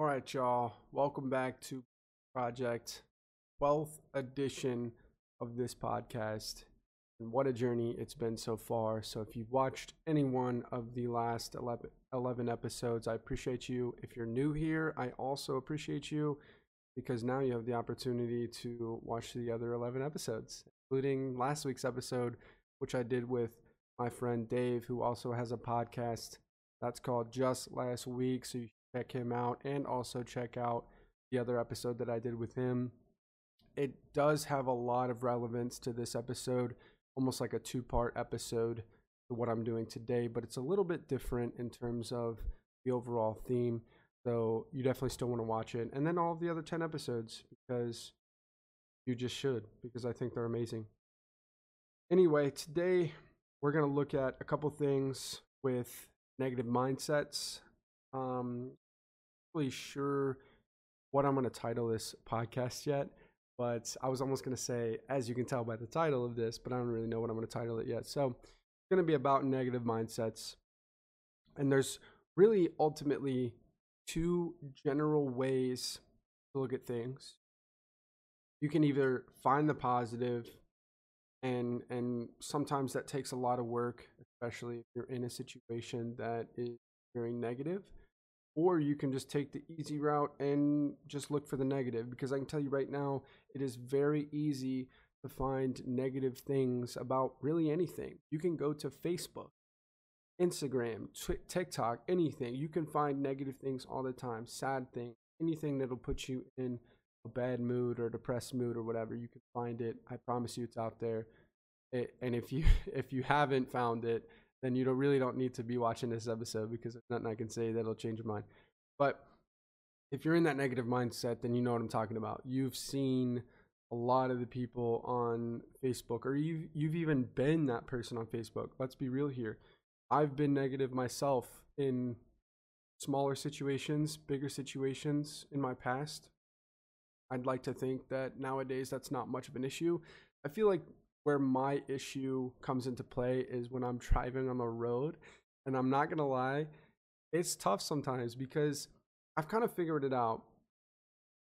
All right, y'all. Welcome back to Project 12th edition of this podcast. And what a journey it's been so far. So, if you've watched any one of the last 11, 11 episodes, I appreciate you. If you're new here, I also appreciate you because now you have the opportunity to watch the other 11 episodes, including last week's episode, which I did with my friend Dave, who also has a podcast that's called Just Last Week. So, you check him out and also check out the other episode that I did with him. It does have a lot of relevance to this episode, almost like a two part episode to what I'm doing today, but it's a little bit different in terms of the overall theme. So you definitely still want to watch it. And then all the other 10 episodes because you just should, because I think they're amazing. Anyway, today we're going to look at a couple things with negative mindsets um, really sure what I'm going to title this podcast yet, but I was almost going to say, as you can tell by the title of this, but I don't really know what I'm going to title it yet. So it's going to be about negative mindsets. And there's really ultimately two general ways to look at things. You can either find the positive and and sometimes that takes a lot of work, especially if you're in a situation that is very negative or you can just take the easy route and just look for the negative because I can tell you right now it is very easy to find negative things about really anything. You can go to Facebook, Instagram, TikTok, anything. You can find negative things all the time, sad things, anything that'll put you in a bad mood or depressed mood or whatever. You can find it. I promise you it's out there. It, and if you if you haven't found it, then you don't really don't need to be watching this episode because there's nothing I can say that'll change your mind. But if you're in that negative mindset, then you know what I'm talking about. You've seen a lot of the people on Facebook, or you've you've even been that person on Facebook. Let's be real here. I've been negative myself in smaller situations, bigger situations in my past. I'd like to think that nowadays that's not much of an issue. I feel like where my issue comes into play is when I'm driving on the road. And I'm not going to lie, it's tough sometimes because I've kind of figured it out.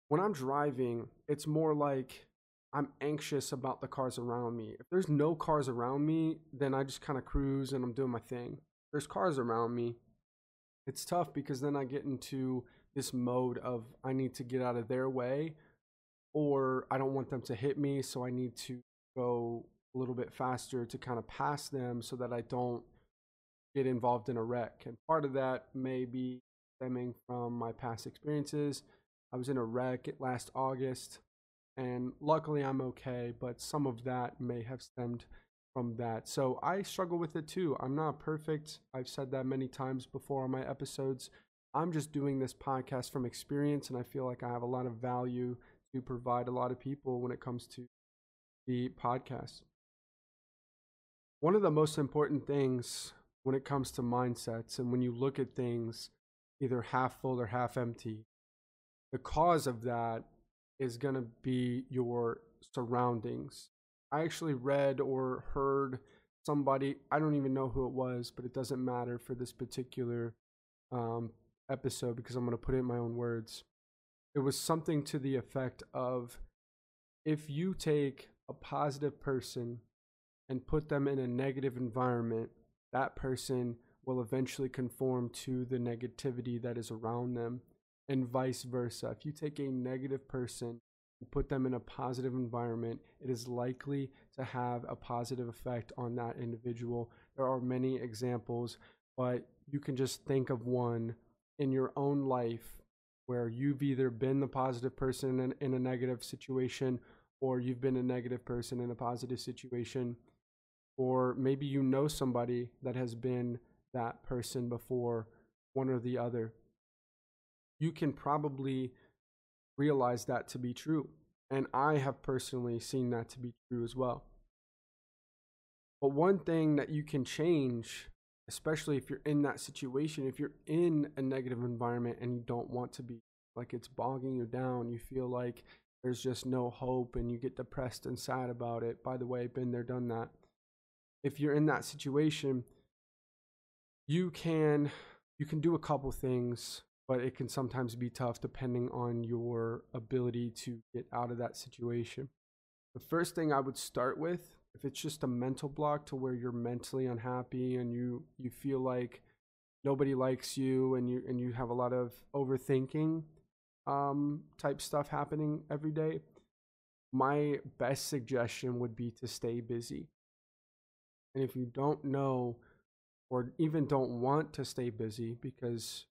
When I'm driving, it's more like I'm anxious about the cars around me. If there's no cars around me, then I just kind of cruise and I'm doing my thing. If there's cars around me. It's tough because then I get into this mode of I need to get out of their way or I don't want them to hit me, so I need to go a little bit faster to kind of pass them so that I don't get involved in a wreck. And part of that may be stemming from my past experiences. I was in a wreck last August, and luckily I'm okay, but some of that may have stemmed from that. So I struggle with it too. I'm not perfect. I've said that many times before on my episodes. I'm just doing this podcast from experience, and I feel like I have a lot of value to provide a lot of people when it comes to the podcast. One of the most important things when it comes to mindsets and when you look at things either half full or half empty, the cause of that is going to be your surroundings. I actually read or heard somebody, I don't even know who it was, but it doesn't matter for this particular um, episode because I'm going to put it in my own words. It was something to the effect of if you take a positive person and put them in a negative environment, that person will eventually conform to the negativity that is around them, and vice versa. If you take a negative person and put them in a positive environment, it is likely to have a positive effect on that individual. There are many examples, but you can just think of one in your own life where you've either been the positive person in, in a negative situation or you've been a negative person in a positive situation, or maybe you know somebody that has been that person before, one or the other, you can probably realize that to be true. And I have personally seen that to be true as well. But one thing that you can change, especially if you're in that situation, if you're in a negative environment and you don't want to be, like it's bogging you down, you feel like there's just no hope and you get depressed and sad about it. By the way, been there, done that. If you're in that situation, you can you can do a couple things but it can sometimes be tough depending on your ability to get out of that situation. The first thing I would start with, if it's just a mental block to where you're mentally unhappy and you you feel like nobody likes you and you and you have a lot of overthinking um, type stuff happening every day, my best suggestion would be to stay busy. And if you don't know or even don't want to stay busy because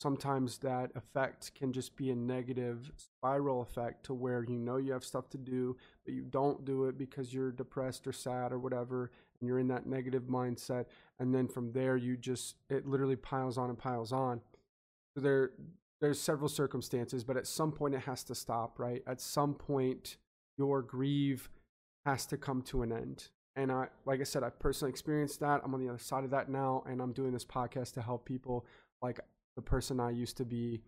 sometimes that effect can just be a negative spiral effect to where you know you have stuff to do but you don't do it because you're depressed or sad or whatever and you're in that negative mindset and then from there you just it literally piles on and piles on so there there's several circumstances but at some point it has to stop right at some point your grieve has to come to an end and i like i said i've personally experienced that i'm on the other side of that now and i'm doing this podcast to help people like the person I used to be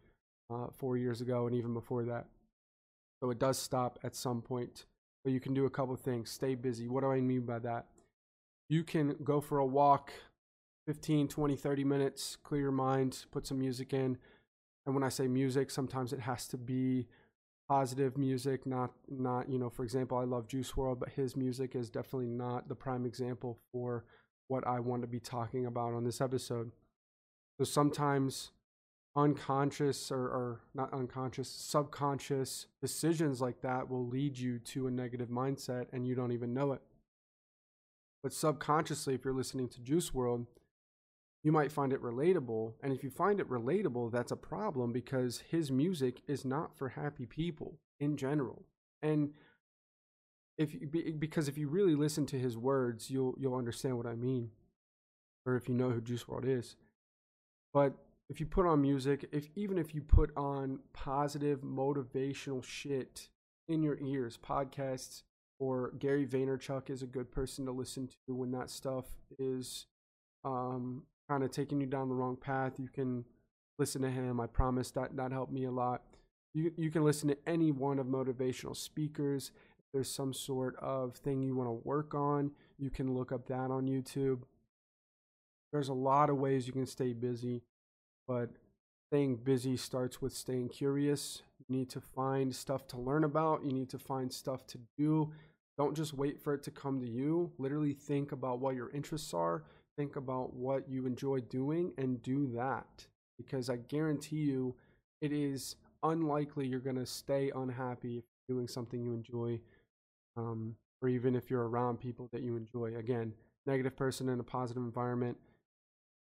uh, four years ago and even before that. So it does stop at some point. But you can do a couple things. Stay busy. What do I mean by that? You can go for a walk 15, 20, 30 minutes, clear your mind, put some music in. And when I say music, sometimes it has to be positive music, not not, you know, for example, I love Juice WRLD but his music is definitely not the prime example for what I want to be talking about on this episode. So sometimes unconscious or, or not unconscious, subconscious decisions like that will lead you to a negative mindset and you don't even know it. But subconsciously, if you're listening to Juice WRLD, you might find it relatable. And if you find it relatable, that's a problem because his music is not for happy people in general. And if you, because if you really listen to his words, you'll you'll understand what I mean. Or if you know who Juice WRLD is. But if you put on music, if even if you put on positive motivational shit in your ears, podcasts or Gary Vaynerchuk is a good person to listen to when that stuff is um, kind of taking you down the wrong path. You can listen to him. I promise that that helped me a lot. You you can listen to any one of motivational speakers. If there's some sort of thing you want to work on, you can look up that on YouTube. There's a lot of ways you can stay busy but staying busy starts with staying curious. You need to find stuff to learn about, you need to find stuff to do. Don't just wait for it to come to you. Literally think about what your interests are, think about what you enjoy doing, and do that. Because I guarantee you, it is unlikely you're going to stay unhappy if you're doing something you enjoy, um, or even if you're around people that you enjoy. Again, negative person in a positive environment,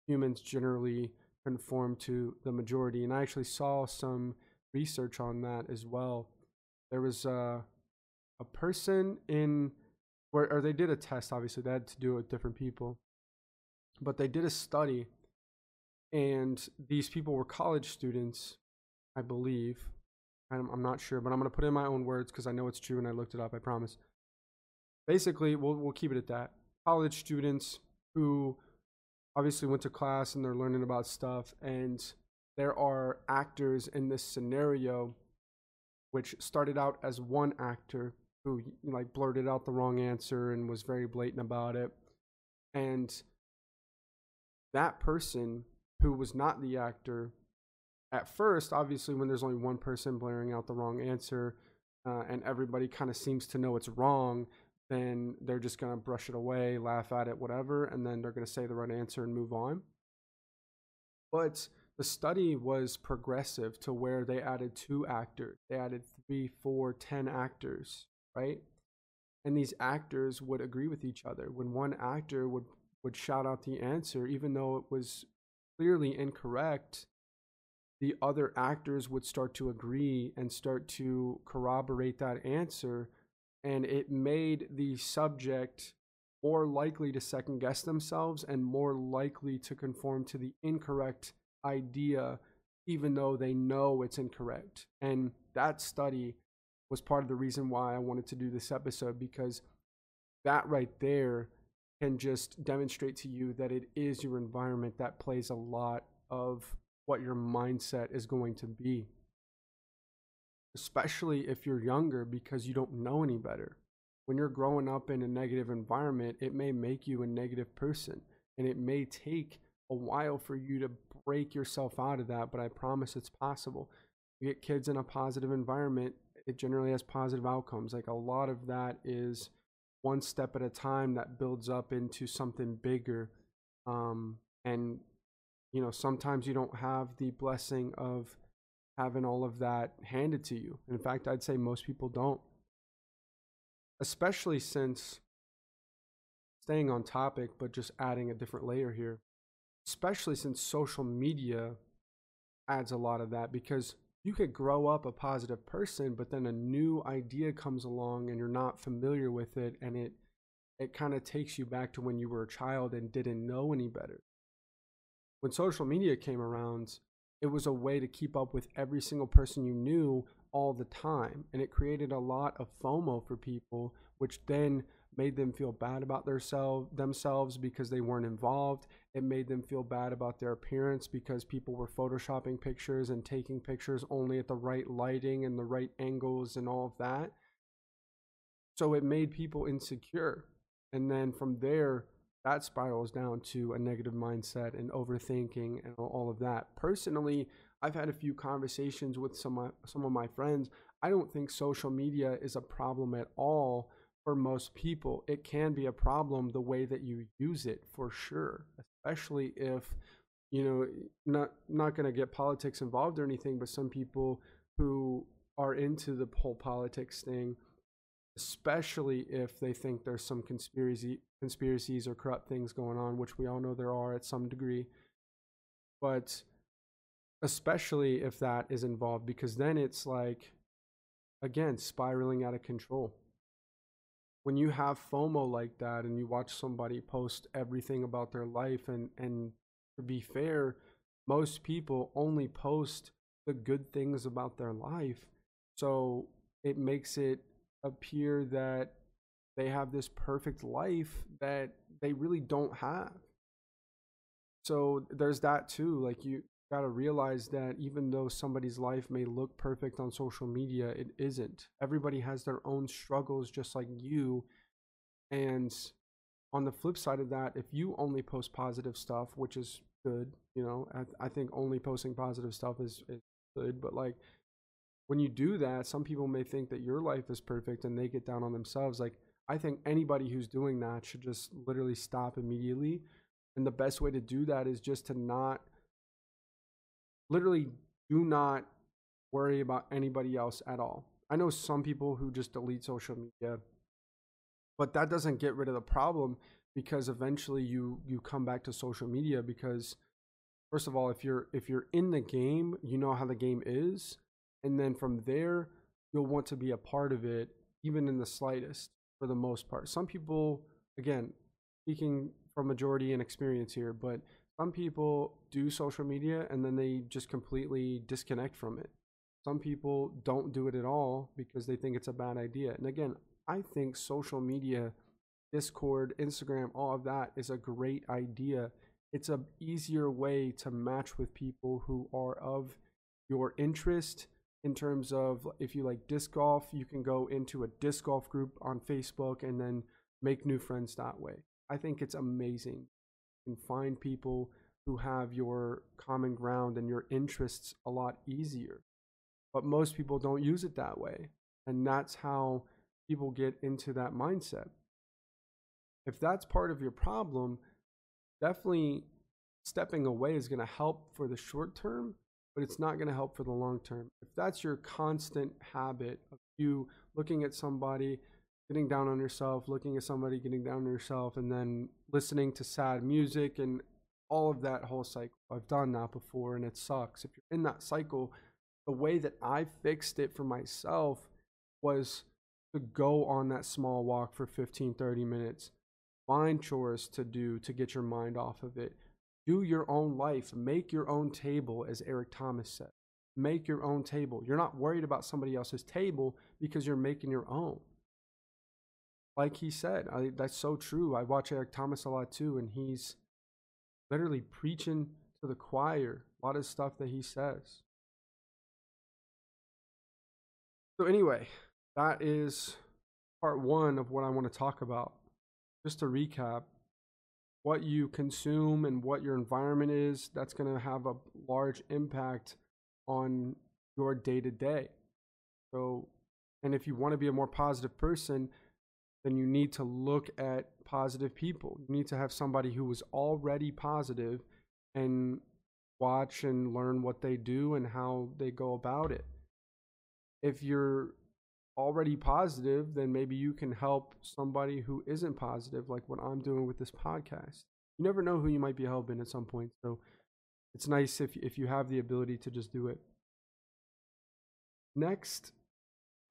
humans generally conform to the majority. And I actually saw some research on that as well. There was a, a person in where, or they did a test, obviously, they had to do it with different people, but they did a study, and these people were college students, I believe. I'm, I'm not sure, but I'm going to put in my own words because I know it's true and I looked it up, I promise. Basically, we'll, we'll keep it at that. College students who obviously went to class and they're learning about stuff and there are actors in this scenario which started out as one actor who like blurted out the wrong answer and was very blatant about it and that person who was not the actor at first obviously when there's only one person blaring out the wrong answer uh, and everybody kind of seems to know it's wrong then they're just going to brush it away, laugh at it, whatever, and then they're going to say the right answer and move on. But the study was progressive to where they added two actors, they added three, four, ten actors, right? And these actors would agree with each other. When one actor would would shout out the answer, even though it was clearly incorrect, the other actors would start to agree and start to corroborate that answer and it made the subject more likely to second guess themselves and more likely to conform to the incorrect idea, even though they know it's incorrect. And that study was part of the reason why I wanted to do this episode because that right there can just demonstrate to you that it is your environment that plays a lot of what your mindset is going to be especially if you're younger because you don't know any better. When you're growing up in a negative environment, it may make you a negative person and it may take a while for you to break yourself out of that, but I promise it's possible. You get kids in a positive environment, it generally has positive outcomes. Like a lot of that is one step at a time that builds up into something bigger. Um, and, you know, sometimes you don't have the blessing of having all of that handed to you. In fact, I'd say most people don't. Especially since staying on topic, but just adding a different layer here, especially since social media adds a lot of that because you could grow up a positive person, but then a new idea comes along and you're not familiar with it and it it kind of takes you back to when you were a child and didn't know any better. When social media came around, it was a way to keep up with every single person you knew all the time. And it created a lot of FOMO for people, which then made them feel bad about their self, themselves because they weren't involved. It made them feel bad about their appearance because people were photoshopping pictures and taking pictures only at the right lighting and the right angles and all of that. So it made people insecure. And then from there, that spirals down to a negative mindset and overthinking and all of that. Personally, I've had a few conversations with some some of my friends. I don't think social media is a problem at all for most people. It can be a problem the way that you use it for sure, especially if you know not not going to get politics involved or anything, but some people who are into the whole politics thing especially if they think there's some conspiracy conspiracies or corrupt things going on, which we all know there are at some degree. But especially if that is involved, because then it's like, again, spiraling out of control. When you have FOMO like that and you watch somebody post everything about their life, and, and to be fair, most people only post the good things about their life. So it makes it appear that they have this perfect life that they really don't have. So there's that too. Like you got to realize that even though somebody's life may look perfect on social media, it isn't. Everybody has their own struggles just like you. And on the flip side of that, if you only post positive stuff, which is good, you know, I, I think only posting positive stuff is, is good, but like when you do that, some people may think that your life is perfect and they get down on themselves. Like, I think anybody who's doing that should just literally stop immediately. And the best way to do that is just to not, literally, do not worry about anybody else at all. I know some people who just delete social media, but that doesn't get rid of the problem because eventually you you come back to social media because first of all if you're if you're in the game you know how the game is and then from there you'll want to be a part of it even in the slightest for the most part some people again speaking from majority and experience here but some people do social media and then they just completely disconnect from it some people don't do it at all because they think it's a bad idea and again i think social media discord instagram all of that is a great idea it's a easier way to match with people who are of your interest in terms of if you like disc golf, you can go into a disc golf group on Facebook and then make new friends that way. I think it's amazing. And find people who have your common ground and your interests a lot easier. But most people don't use it that way. And that's how people get into that mindset. If that's part of your problem, definitely stepping away is going to help for the short term but it's not going to help for the long term. If that's your constant habit of you looking at somebody, getting down on yourself, looking at somebody, getting down on yourself, and then listening to sad music and all of that whole cycle. I've done that before and it sucks. If you're in that cycle, the way that I fixed it for myself was to go on that small walk for 15, 30 minutes, find chores to do to get your mind off of it do your own life. Make your own table, as Eric Thomas said. Make your own table. You're not worried about somebody else's table because you're making your own. Like he said, I, that's so true. I watch Eric Thomas a lot too, and he's literally preaching to the choir a lot of stuff that he says. So, anyway, that is part one of what I want to talk about. Just to recap, what you consume and what your environment is, that's going to have a large impact on your day to day. So, and if you want to be a more positive person, then you need to look at positive people. You need to have somebody who is already positive and watch and learn what they do and how they go about it. If you're already positive, then maybe you can help somebody who isn't positive, like what I'm doing with this podcast. You never know who you might be helping at some point. So it's nice if if you have the ability to just do it. Next,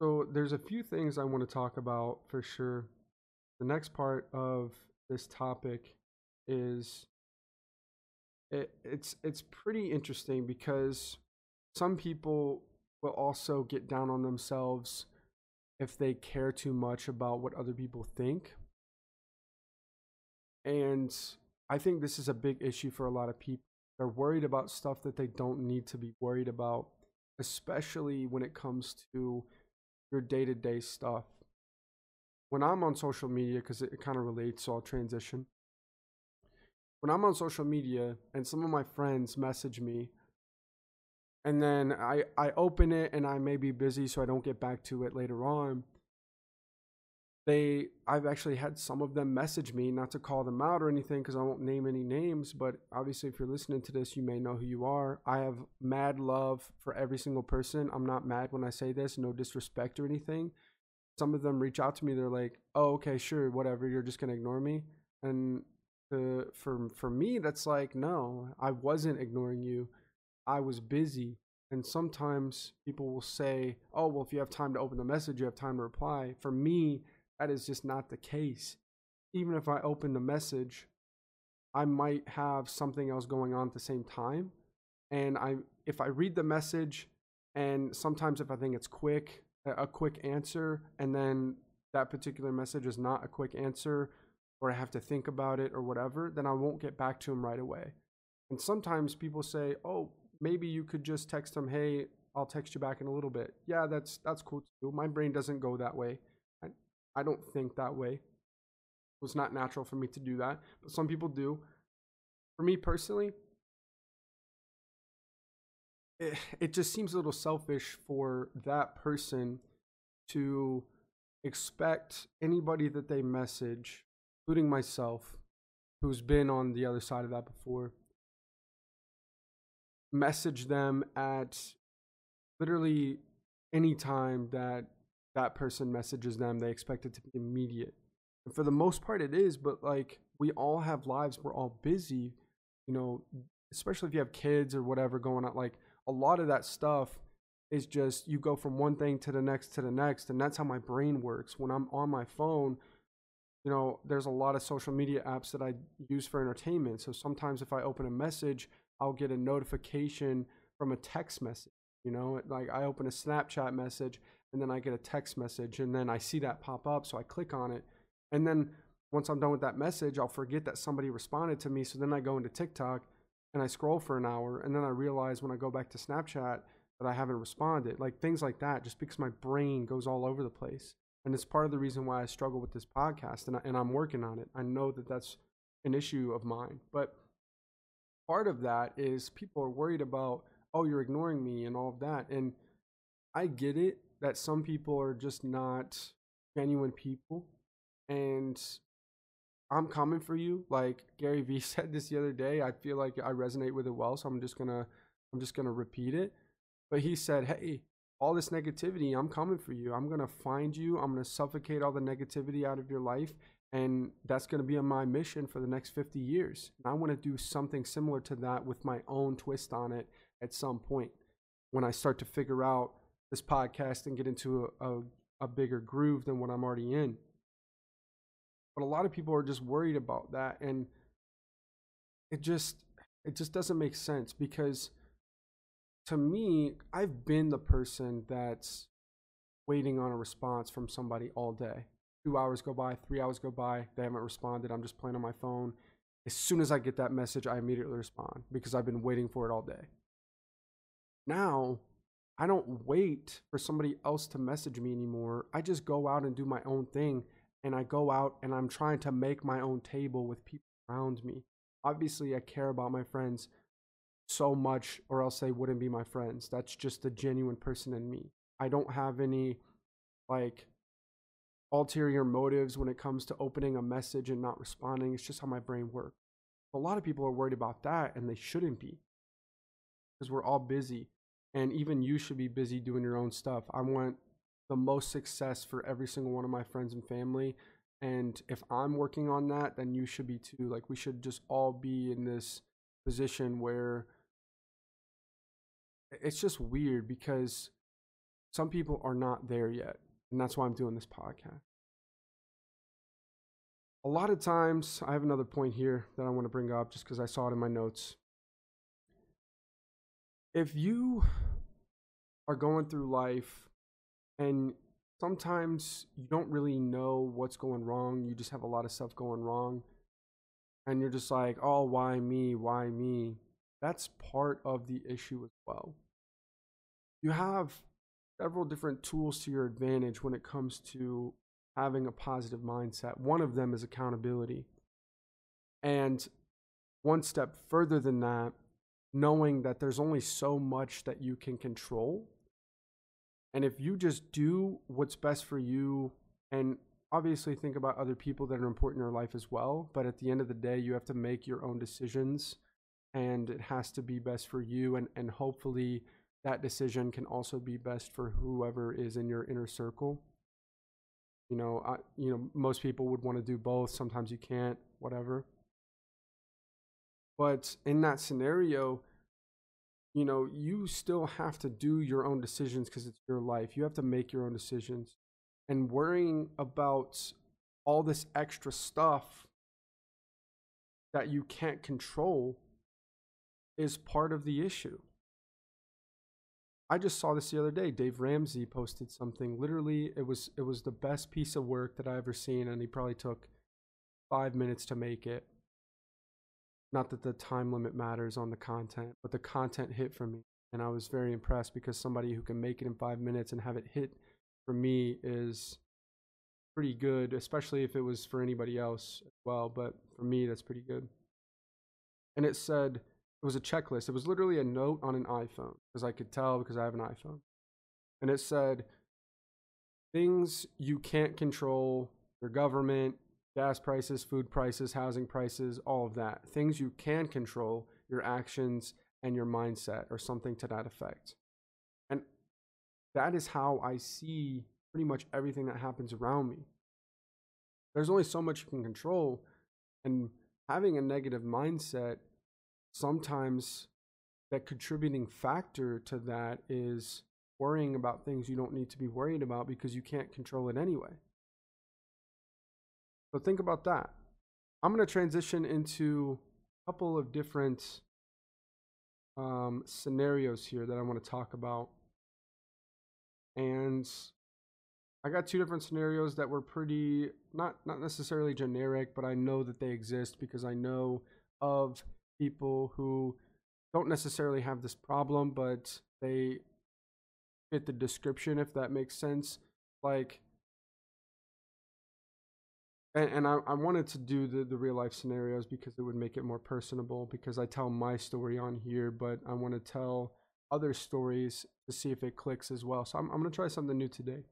so there's a few things I want to talk about for sure. The next part of this topic is it, it's it's pretty interesting because some people will also get down on themselves if they care too much about what other people think. And I think this is a big issue for a lot of people. They're worried about stuff that they don't need to be worried about, especially when it comes to your day to day stuff. When I'm on social media, because it, it kind of relates, so I'll transition. When I'm on social media and some of my friends message me and then I I open it and I may be busy so I don't get back to it later on. They I've actually had some of them message me not to call them out or anything cuz I won't name any names, but obviously if you're listening to this, you may know who you are. I have mad love for every single person. I'm not mad when I say this, no disrespect or anything. Some of them reach out to me, they're like, "Oh, okay, sure, whatever, you're just to ignore me." And uh, for for me that's like, "No, I wasn't ignoring you." I was busy. And sometimes people will say, oh, well, if you have time to open the message, you have time to reply. For me, that is just not the case. Even if I open the message, I might have something else going on at the same time. And I, if I read the message, and sometimes if I think it's quick, a quick answer, and then that particular message is not a quick answer, or I have to think about it or whatever, then I won't get back to him right away. And sometimes people say, oh, maybe you could just text them, "Hey, I'll text you back in a little bit." Yeah, that's that's cool too. My brain doesn't go that way. I don't think that way. It was not natural for me to do that, but some people do. For me personally, it, it just seems a little selfish for that person to expect anybody that they message, including myself, who's been on the other side of that before, message them at literally any time that that person messages them they expect it to be immediate. And for the most part it is but like we all have lives we're all busy you know especially if you have kids or whatever going on like a lot of that stuff is just you go from one thing to the next to the next and that's how my brain works. When i'm on my phone you know there's a lot of social media apps that i use for entertainment. So sometimes if i open a message I'll get a notification from a text message. You know, like I open a Snapchat message and then I get a text message and then I see that pop up. So I click on it. And then once I'm done with that message, I'll forget that somebody responded to me. So then I go into TikTok and I scroll for an hour. And then I realize when I go back to Snapchat that I haven't responded. Like things like that, just because my brain goes all over the place. And it's part of the reason why I struggle with this podcast and, I, and I'm working on it. I know that that's an issue of mine. But part of that is people are worried about, oh, you're ignoring me and all of that. And I get it that some people are just not genuine people. And I'm coming for you. Like Gary Vee said this the other day. I feel like I resonate with it well, so I'm just gonna I'm just gonna repeat it. But he said, Hey, all this negativity, I'm coming for you. I'm gonna find you. I'm gonna suffocate all the negativity out of your life and that's to be my mission for the next 50 years. And I want to do something similar to that with my own twist on it at some point when I start to figure out this podcast and get into a, a, a bigger groove than what I'm already in. But a lot of people are just worried about that and it just it just doesn't make sense because to me, I've been the person that's waiting on a response from somebody all day two hours go by, three hours go by, they haven't responded. I'm just playing on my phone. As soon as I get that message, I immediately respond because I've been waiting for it all day. Now, I don't wait for somebody else to message me anymore. I just go out and do my own thing. And I go out and I'm trying to make my own table with people around me. Obviously, I care about my friends so much, or else they wouldn't be my friends. That's just the genuine person in me. I don't have any like ulterior motives when it comes to opening a message and not responding. It's just how my brain works. A lot of people are worried about that, and they shouldn't be because we're all busy. And even you should be busy doing your own stuff. I want the most success for every single one of my friends and family. And if I'm working on that, then you should be too. Like, we should just all be in this position where it's just weird because some people are not there yet. And that's why I'm doing this podcast. A lot of times, I have another point here that I want to bring up just because I saw it in my notes. If you are going through life and sometimes you don't really know what's going wrong, you just have a lot of stuff going wrong, and you're just like, oh, why me? Why me? That's part of the issue as well. You have several different tools to your advantage when it comes to having a positive mindset. One of them is accountability. And one step further than that, knowing that there's only so much that you can control. And if you just do what's best for you, and obviously think about other people that are important in your life as well, but at the end of the day, you have to make your own decisions and it has to be best for you. And, and hopefully, that decision can also be best for whoever is in your inner circle. You know, I, you know, most people would want to do both. Sometimes you can't, whatever. But in that scenario, you know, you still have to do your own decisions because it's your life. You have to make your own decisions. And worrying about all this extra stuff that you can't control is part of the issue. I just saw this the other day. Dave Ramsey posted something. Literally, it was it was the best piece of work that I ever seen, and he probably took five minutes to make it. Not that the time limit matters on the content, but the content hit for me, and I was very impressed because somebody who can make it in five minutes and have it hit for me is pretty good, especially if it was for anybody else as well. But for me, that's pretty good. And it said it was a checklist. It was literally a note on an iPhone because I could tell because I have an iPhone. And it said things you can't control, your government, gas prices, food prices, housing prices, all of that. Things you can control, your actions and your mindset or something to that effect. And that is how I see pretty much everything that happens around me. There's only so much you can control and having a negative mindset sometimes that contributing factor to that is worrying about things you don't need to be worried about because you can't control it anyway. So think about that. I'm going to transition into a couple of different um, scenarios here that I want to talk about. And I got two different scenarios that were pretty not not necessarily generic, but I know that they exist because I know of people who don't necessarily have this problem, but they fit the description, if that makes sense. Like, and, and I, I wanted to do the, the real life scenarios because it would make it more personable because I tell my story on here, but I want to tell other stories to see if it clicks as well. So I'm, I'm going to try something new today.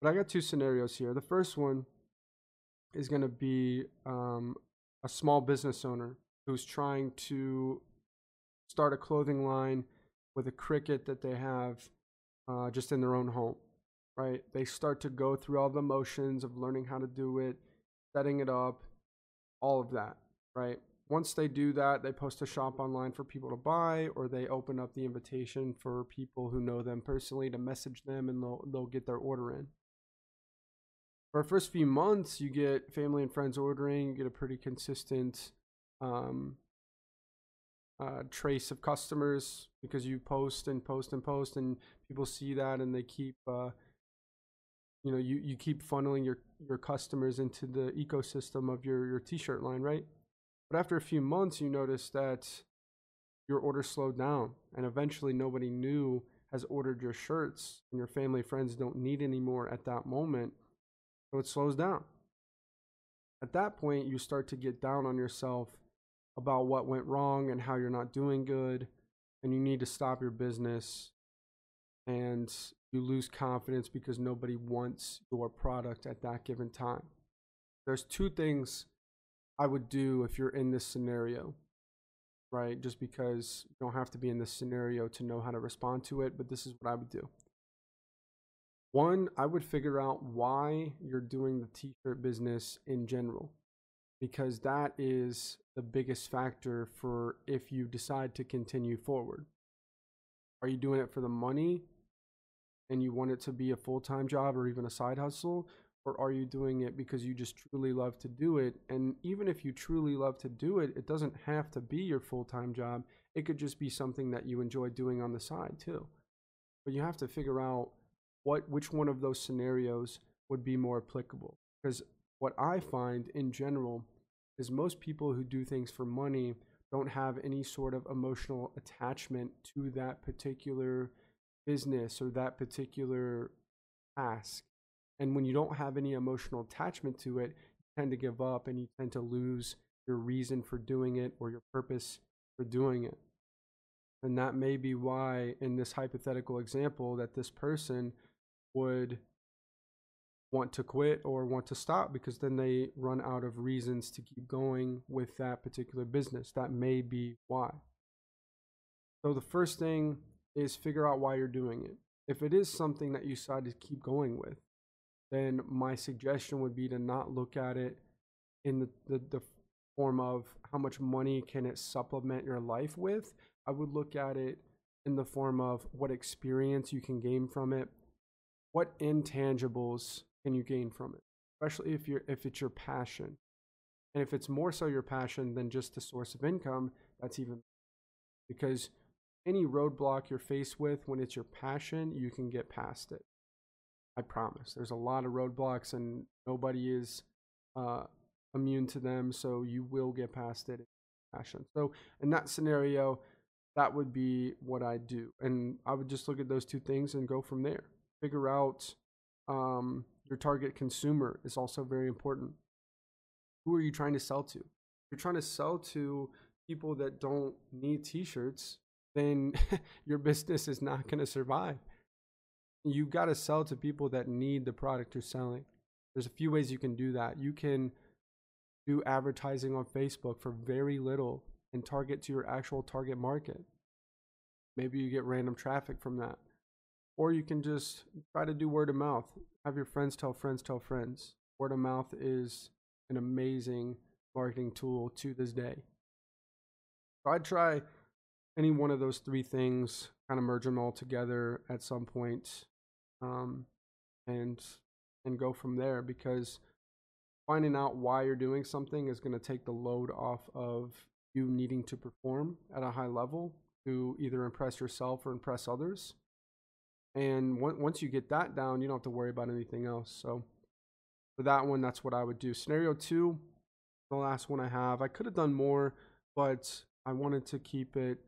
But I got two scenarios here. The first one is going to be um, a small business owner who's trying to start a clothing line with a Cricut that they have uh, just in their own home, right? They start to go through all the motions of learning how to do it, setting it up, all of that, right? Once they do that, they post a shop online for people to buy, or they open up the invitation for people who know them personally to message them and they'll, they'll get their order in for our first few months, you get family and friends ordering, you get a pretty consistent um, uh, trace of customers because you post and post and post, and people see that and they keep, uh, you know, you, you keep funneling your, your customers into the ecosystem of your, your t shirt line, right? But after a few months, you notice that your order slowed down, and eventually nobody new has ordered your shirts, and your family friends don't need anymore at that moment so it slows down. At that point, you start to get down on yourself about what went wrong and how you're not doing good, and you need to stop your business and you lose confidence because nobody wants your product at that given time. There's two things I would do if you're in this scenario, right? Just because you don't have to be in this scenario to know how to respond to it, but this is what I would do. One, I would figure out why you're doing the t shirt business in general, because that is the biggest factor for if you decide to continue forward. Are you doing it for the money and you want it to be a full time job or even a side hustle? Or are you doing it because you just truly love to do it? And even if you truly love to do it, it doesn't have to be your full time job. It could just be something that you enjoy doing on the side too. But you have to figure out what which one of those scenarios would be more applicable. Because what I find in general is most people who do things for money don't have any sort of emotional attachment to that particular business or that particular task. And when you don't have any emotional attachment to it, you tend to give up and you tend to lose your reason for doing it or your purpose for doing it. And that may be why, in this hypothetical example, that this person would want to quit or want to stop because then they run out of reasons to keep going with that particular business. That may be why. So, the first thing is figure out why you're doing it. If it is something that you decide to keep going with, then my suggestion would be to not look at it in the, the, the form of how much money can it supplement your life with. I would look at it in the form of what experience you can gain from it, what intangibles can you gain from it, especially if you're if it's your passion, and if it's more so your passion than just a source of income, that's even because any roadblock you're faced with when it's your passion, you can get past it. I promise. There's a lot of roadblocks, and nobody is uh, immune to them, so you will get past it. Passion. So in that scenario, that would be what I do, and I would just look at those two things and go from there. Figure out um, your target consumer is also very important. Who are you trying to sell to? If you're trying to sell to people that don't need t-shirts, then your business is not going to survive You've got to sell to people that need the product you're selling. There's a few ways you can do that. You can do advertising on Facebook for very little and target to your actual target market. Maybe you get random traffic from that. Or you can just try to do word of mouth. Have your friends tell friends tell friends. Word of mouth is an amazing marketing tool to this day. So I'd try any one of those three things, kind of merge them all together at some point um, and and go from there because finding out why you're doing something is going to take the load off of you needing to perform at a high level to either impress yourself or impress others. And once you get that down, you don't have to worry about anything else. So for that one, that's what I would do. Scenario two, the last one I have. I could have done more, but I wanted to keep it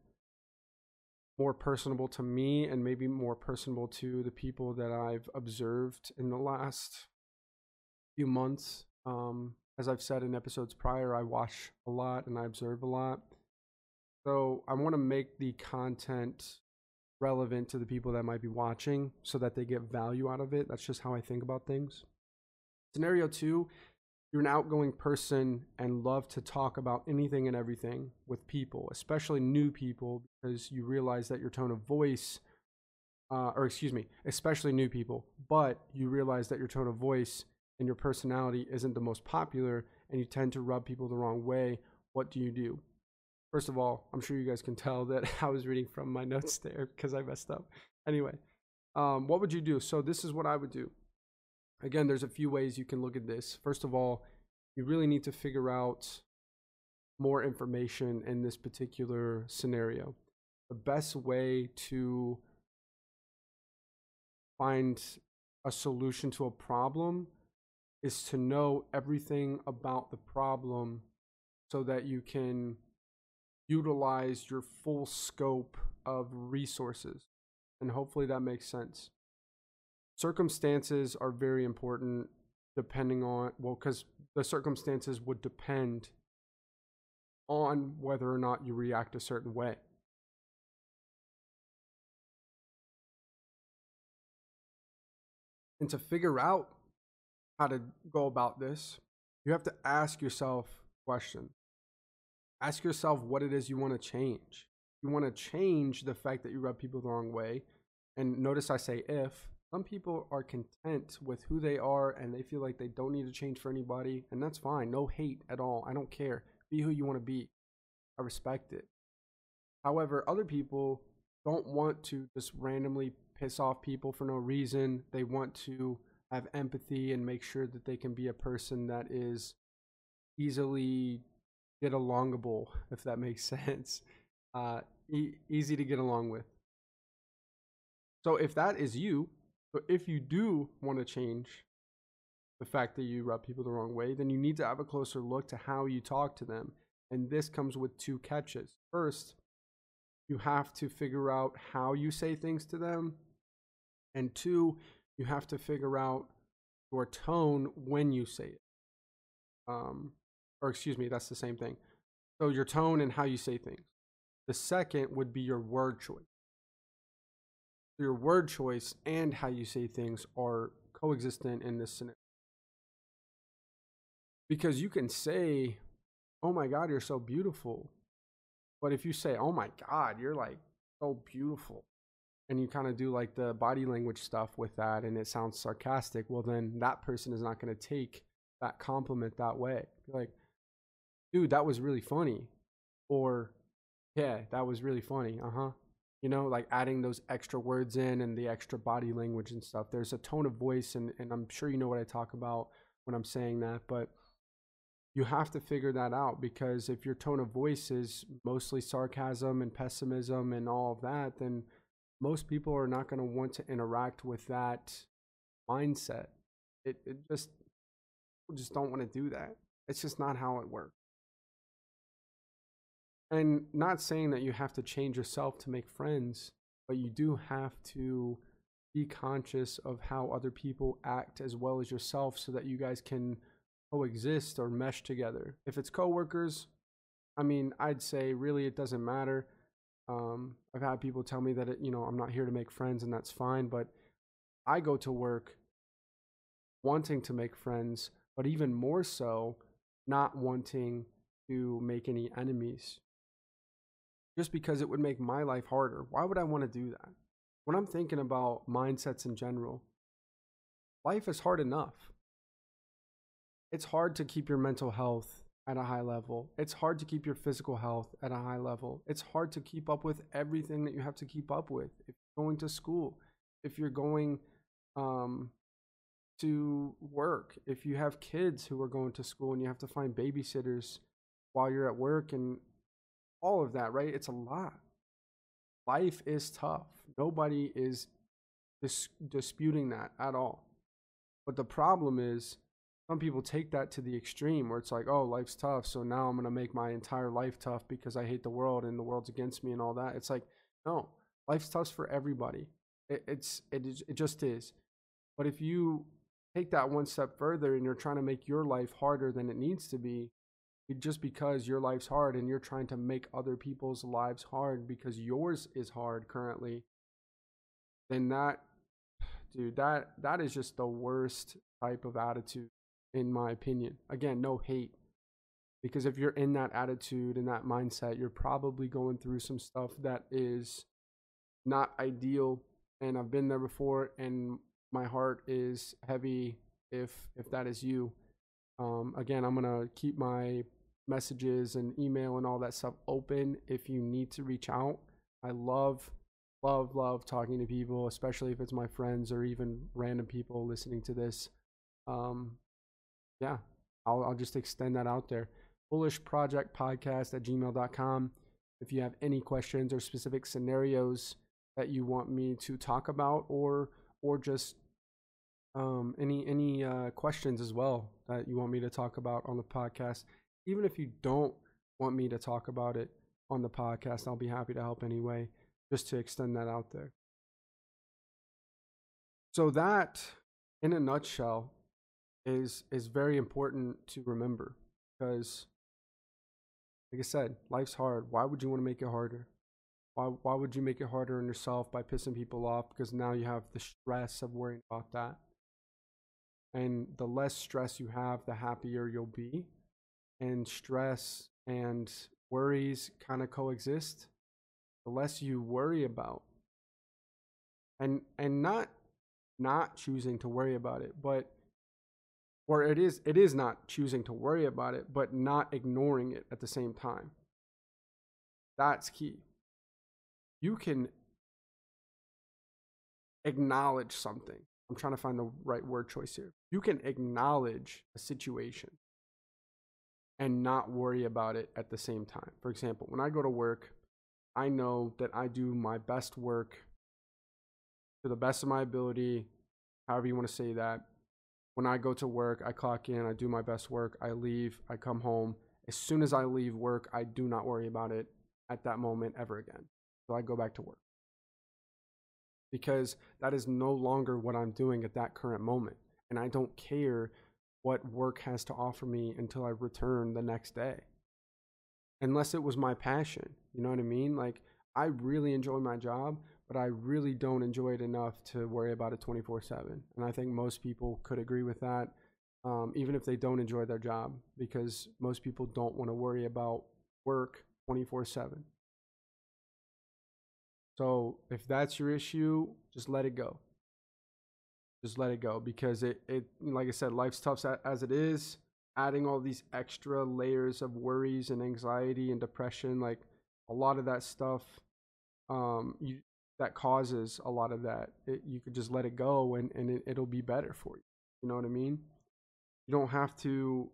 more personable to me and maybe more personable to the people that I've observed in the last few months. Um, as I've said in episodes prior, I watch a lot and I observe a lot. So I want to make the content relevant to the people that might be watching so that they get value out of it. That's just how I think about things. Scenario two you're an outgoing person and love to talk about anything and everything with people, especially new people, because you realize that your tone of voice, uh, or excuse me, especially new people, but you realize that your tone of voice and your personality isn't the most popular and you tend to rub people the wrong way, what do you do? First of all, I'm sure you guys can tell that I was reading from my notes there because I messed up. Anyway, um, what would you do? So, this is what I would do again, there's a few ways you can look at this. First of all, you really need to figure out more information in this particular scenario. The best way to find a solution to a problem is to know everything about the problem so that you can utilize your full scope of resources. And hopefully that makes sense circumstances are very important depending on well because the circumstances would depend on whether or not you react a certain way. And to figure out how to go about this you have to ask yourself questions. Ask yourself what it is you want to change. You want to change the fact that you rub people the wrong way and notice i say if some people are content with who they are and they feel like they don't need to change for anybody and that's fine. No hate at all. I don't care. Be who you want to be. I respect it. However other people don't want to just randomly piss off people for no reason. They want to have empathy and make sure that they can be a person that is easily get alongable if that makes sense. Uh, e- easy to get along with. So if that is you but if you do want to change the fact that you rub people the wrong way, then you need to have a closer look to how you talk to them. And this comes with two catches. First, you have to figure out how you say things to them. And two, you have to figure out your tone when you say it. Um, or excuse me, that's the same thing. So your tone and how you say things. The second would be your word choice your word choice and how you say things are coexistent in this scenario. Because you can say, Oh my God, you're so beautiful. But if you say, Oh my God, you're like so beautiful, and you kind of do like the body language stuff with that and it sounds sarcastic, well, then that person is not going to take that compliment that way. like, dude, that was really funny. Or, yeah, that was really funny. Uh huh you know like adding those extra words in and the extra body language and stuff. There's a tone of voice and, and i'm sure you know what i talk about when i'm saying that but you have to figure that out because if your tone of voice is mostly sarcasm and pessimism and all of that then most people are not going to want to interact with that mindset. It, it just just don't want to do that. It's just not how it works and not saying that you have to change yourself to make friends, but you do have to be conscious of how other people act as well as yourself so that you guys can coexist or mesh together. If it's coworkers, I mean, I'd say really it doesn't matter. Um, I've had people tell me that it, you know I'm not here to make friends, and that's fine. But I go to work wanting to make friends, but even more so, not wanting to make any enemies just because it would make my life harder. Why would I want to do that? When I'm thinking about mindsets in general, life is hard enough. It's hard to keep your mental health at a high level. It's hard to keep your physical health at a high level. It's hard to keep up with everything that you have to keep up with. If you're going to school, if you're going um, to work, if you have kids who are going to school and you have to find babysitters while you're at work and all of that, right? It's a lot. Life is tough. Nobody is dis- disputing that at all. But the problem is, some people take that to the extreme where it's like, oh, life's tough. So now I'm going to make my entire life tough because I hate the world and the world's against me and all that. It's like, no, life's tough for everybody. It, it's, it, is, it just is. But if you take that one step further and you're trying to make your life harder than it needs to be, just because your life's hard and you're trying to make other people's lives hard because yours is hard currently then that dude that that is just the worst type of attitude in my opinion. Again no hate because if you're in that attitude and that mindset you're probably going through some stuff that is not ideal and I've been there before and my heart is heavy if if that is you. Um, again i'm gonna keep my messages and email and all that stuff open if you need to reach out. I love, love, love talking to people, especially if it's my friends or even random people listening to this. Um, yeah, I'll, I'll just extend that out there. Bullish Project Podcast at gmail.com. If you have any questions or specific scenarios that you want me to talk about or or just um, any any uh, questions as well that you want me to talk about on the podcast even if you don't want me to talk about it on the podcast, I'll be happy to help anyway, just to extend that out there. So, that in a nutshell is is very important to remember because like I said, life's hard. Why would you want to make it harder? Why why would you make it harder on yourself by pissing people off because now you have the stress of worrying about that. And the less stress you have, the happier you'll be. And stress and worries kind of coexist. The less you worry about and and not not choosing to worry about it, but or it is it is not choosing to worry about it, but not ignoring it at the same time. That's key. You can acknowledge something. I'm trying to find the right word choice here. You can acknowledge a situation and not worry about it at the same time. For example, when I go to work, I know that I do my best work to the best of my ability, however you want to say that. When I go to work, I clock in, I do my best work, I leave, I come home. As soon as I leave work, I do not worry about it at that moment ever again. So I go back to work. Because that is no longer what I'm doing at that current moment. And I don't care what work has to offer me until I return the next day. Unless it was my passion. You know what I mean? Like, I really enjoy my job, but I really don't enjoy it enough to worry about it 24 7. And I think most people could agree with that, um, even if they don't enjoy their job, because most people don't want to worry about work 24 7. So if that's your issue, just let it go. Just let it go because it, it like I said, life's tough as it is. Adding all these extra layers of worries and anxiety and depression, like a lot of that stuff, um, you that causes a lot of that. It, you could just let it go and, and it, it'll be better for you. You know what I mean? You don't have to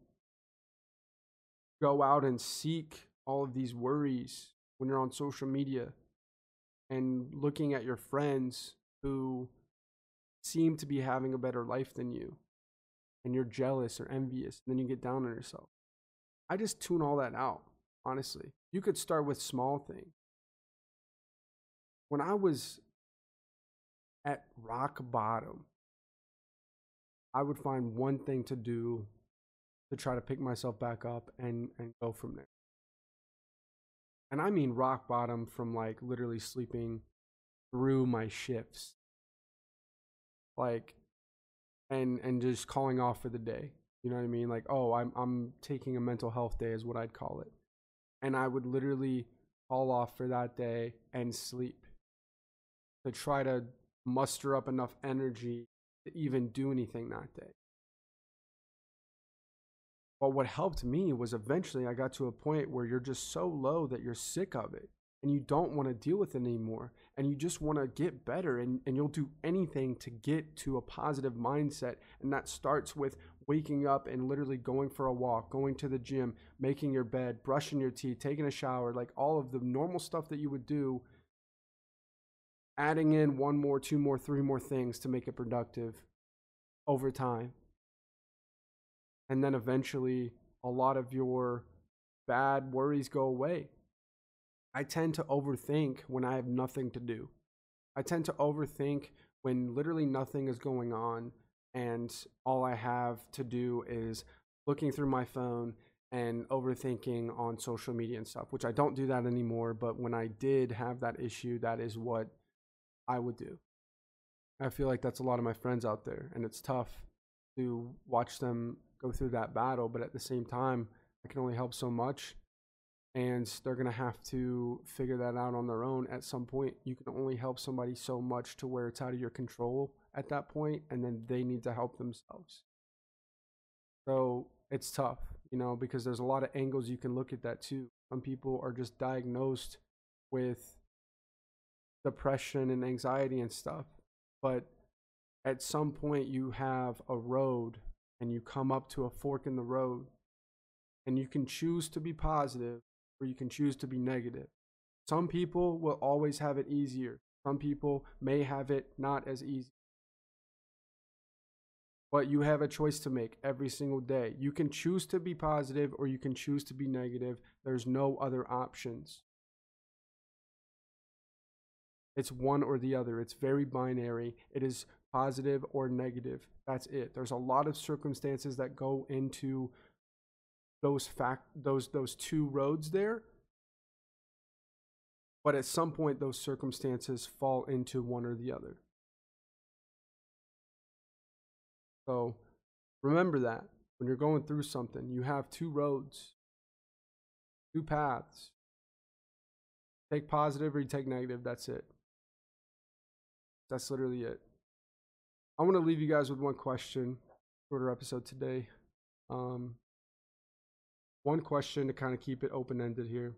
go out and seek all of these worries when you're on social media and looking at your friends who seem to be having a better life than you and you're jealous or envious and then you get down on yourself. I just tune all that out, honestly. You could start with small things when I was at rock bottom, I would find one thing to do to try to pick myself back up and, and go from there. And I mean rock bottom from like literally sleeping through my shifts. Like and and just calling off for the day. You know what I mean? Like, oh, I'm I'm taking a mental health day is what I'd call it. And I would literally call off for that day and sleep to try to muster up enough energy to even do anything that day. But what helped me was eventually I got to a point where you're just so low that you're sick of it and you don't want to deal with it anymore and you just want to get better and, and you'll do anything to get to a positive mindset. And that starts with waking up and literally going for a walk, going to the gym, making your bed, brushing your teeth, taking a shower, like all of the normal stuff that you would do adding in one more, two more, three more things to make it productive over time. And then eventually, a lot of your bad worries go away. I tend to overthink when I have nothing to do. I tend to overthink when literally nothing is going on and all I have to do is looking through my phone and overthinking on social media and stuff, which I don't do that anymore. But when I did have that issue, that is what I would do. I feel like that's a lot of my friends out there, and it's tough to watch them go through that battle. But at the same time, I can only help so much, and they're gonna have to figure that out on their own at some point. You can only help somebody so much to where it's out of your control at that point, and then they need to help themselves. So it's tough, you know, because there's a lot of angles you can look at that too. Some people are just diagnosed with depression and anxiety and stuff. But at some point, you have a road and you come up to a fork in the road, and you can choose to be positive or you can choose to be negative. Some people will always have it easier, some people may have it not as easy. But you have a choice to make every single day. You can choose to be positive or you can choose to be negative. There's no other options. It's one or the other. It's very binary. It is positive or negative. That's it. There's a lot of circumstances that go into those fact those those two roads there. But at some point those circumstances fall into one or the other. So remember that when you're going through something, you have two roads, two paths. Take positive or you take negative. That's it. That's literally it. I want to leave you guys with one question. Shorter episode today. Um, one question to kind of keep it open ended here.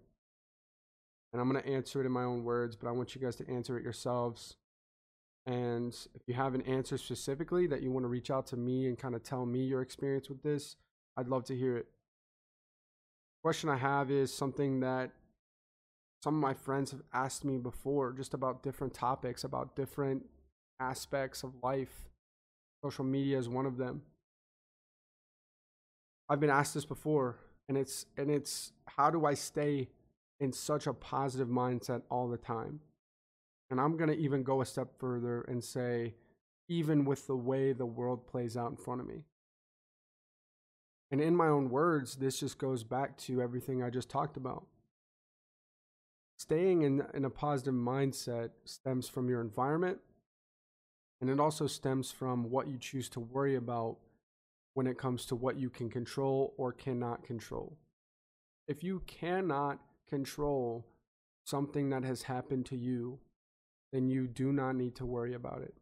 And I'm going to answer it in my own words, but I want you guys to answer it yourselves. And if you have an answer specifically that you want to reach out to me and kind of tell me your experience with this, I'd love to hear it. Question I have is something that some of my friends have asked me before just about different topics, about different aspects of life. Social media is one of them. I've been asked this before and it's and it's how do I stay in such a positive mindset all the time? And I'm going to even go a step further and say even with the way the world plays out in front of me. And in my own words, this just goes back to everything I just talked about staying in, in a positive mindset stems from your environment and it also stems from what you choose to worry about when it comes to what you can control or cannot control. If you cannot control something that has happened to you, then you do not need to worry about it.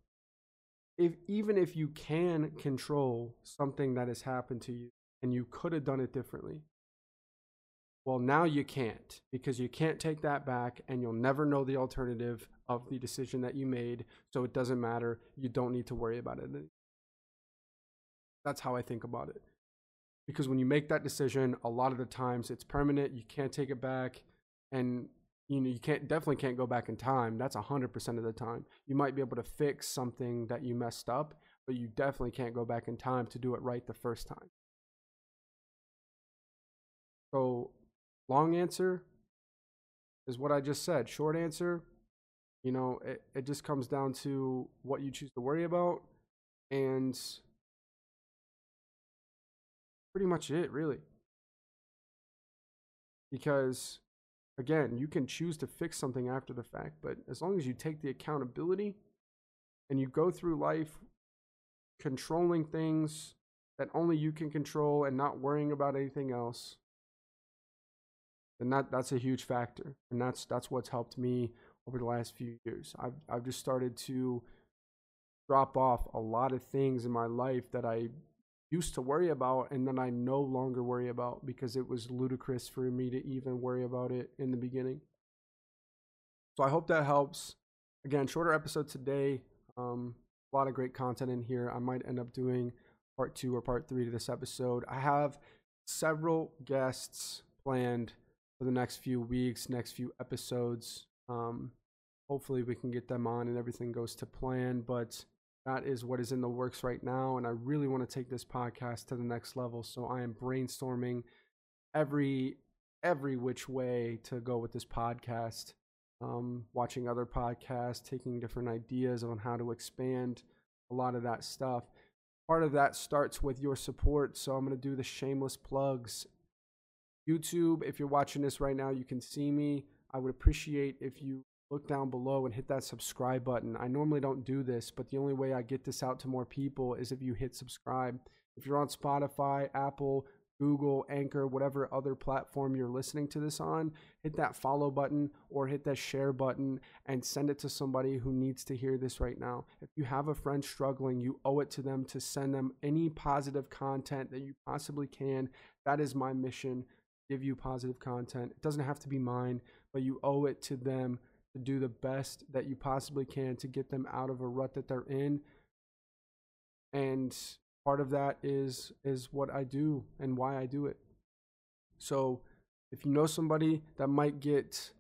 If even if you can control something that has happened to you and you could have done it differently, well, now you can't because you can't take that back and you'll never know the alternative of the decision that you made. So it doesn't matter. You don't need to worry about it. That's how I think about it. Because when you make that decision, a lot of the times it's permanent. You can't take it back. And you know, you can't definitely can't go back in time. That's 100% of the time. You might be able to fix something that you messed up, but you definitely can't go back in time to do it right the first time. So Long answer is what I just said. Short answer, you know, it, it just comes down to what you choose to worry about and pretty much it, really. Because again, you can choose to fix something after the fact, but as long as you take the accountability and you go through life controlling things that only you can control and not worrying about anything else, then that that's a huge factor, and that's that's what's helped me over the last few years. I've I've just started to drop off a lot of things in my life that I used to worry about and then I no longer worry about because it was ludicrous for me to even worry about it in the beginning. So I hope that helps. Again, shorter episode today. Um, a lot of great content in here. I might end up doing part two or part three to this episode. I have several guests planned for the next few weeks, next few episodes. Um, hopefully, we can get them on and everything goes to plan. But that is what is in the works right now. And I really want to take this podcast to the next level. So I am brainstorming every every which way to go with this podcast. Um, watching other podcasts, taking different ideas on how to expand a lot of that stuff. Part of that starts with your support. So I'm going to do the shameless plugs YouTube, if you're watching this right now, you can see me. I would appreciate if you look down below and hit that subscribe button. I normally don't do this, but the only way I get this out to more people is if you hit subscribe. If you're on Spotify, Apple, Google, Anchor, whatever other platform you're listening to this on, hit that follow button or hit that share button and send it to somebody who needs to hear this right now. If you have a friend struggling, you owe it to them to send them any positive content that you possibly can. That is my mission give you positive content. It doesn't have to be mine, but you owe it to them do the best that you possibly can to get them out of a rut that they're in. And part of that is is what I do and why I do it. So, if you know somebody that might get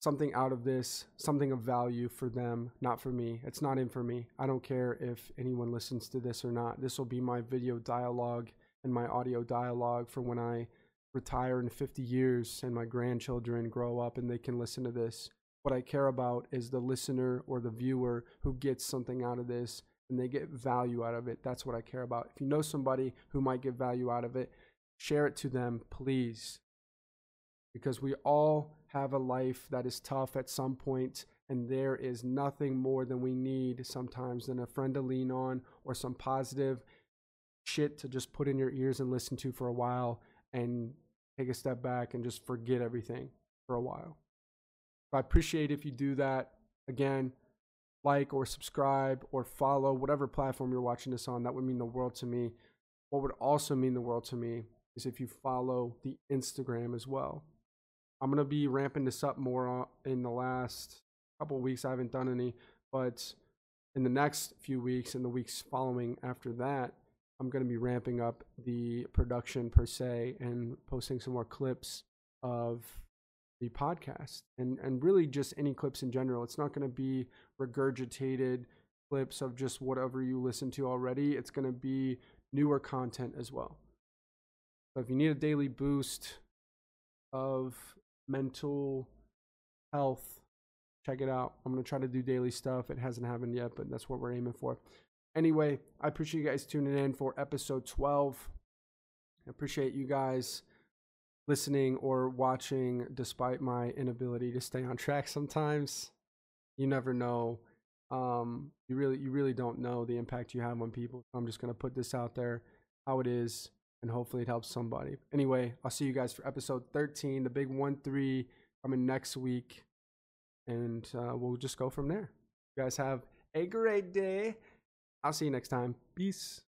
something out of this, something of value for them, not for me. It's not in for me. I don't care if anyone listens to this or not. This will be my video dialogue and my audio dialogue for when I retire in 50 years and my grandchildren grow up and they can listen to this. What I care about is the listener or the viewer who gets something out of this and they get value out of it. That's what I care about. If you know somebody who might get value out of it, share it to them, please. Because we all have a life that is tough at some point, and there is nothing more than we need sometimes than a friend to lean on or some positive shit to just put in your ears and listen to for a while and take a step back and just forget everything for a while. I appreciate if you do that. Again, like or subscribe or follow whatever platform you're watching this on. That would mean the world to me. What would also mean the world to me is if you follow the Instagram as well. I'm going to be ramping this up more in the last couple weeks. I haven't done any, but in the next few weeks and the weeks following after that, I'm going to be ramping up the production per se and posting some more clips of the podcast and and really just any clips in general. It's not going to be regurgitated clips of just whatever you listen to already. It's going to be newer content as well. So if you need a daily boost of mental health, check it out. I'm going to try to do daily stuff. It hasn't happened yet, but that's what we're aiming for. Anyway, I appreciate you guys tuning in for episode 12. I appreciate you guys listening or watching despite my inability to stay on track sometimes. You never know. Um, you really you really don't know the impact you have on people. I'm just going to put this out there how it is and hopefully it helps somebody. Anyway, I'll see you guys for episode 13, the big 1-3 coming next week and uh, we'll just go from there. You guys have a great day. I'll see you next time. Peace.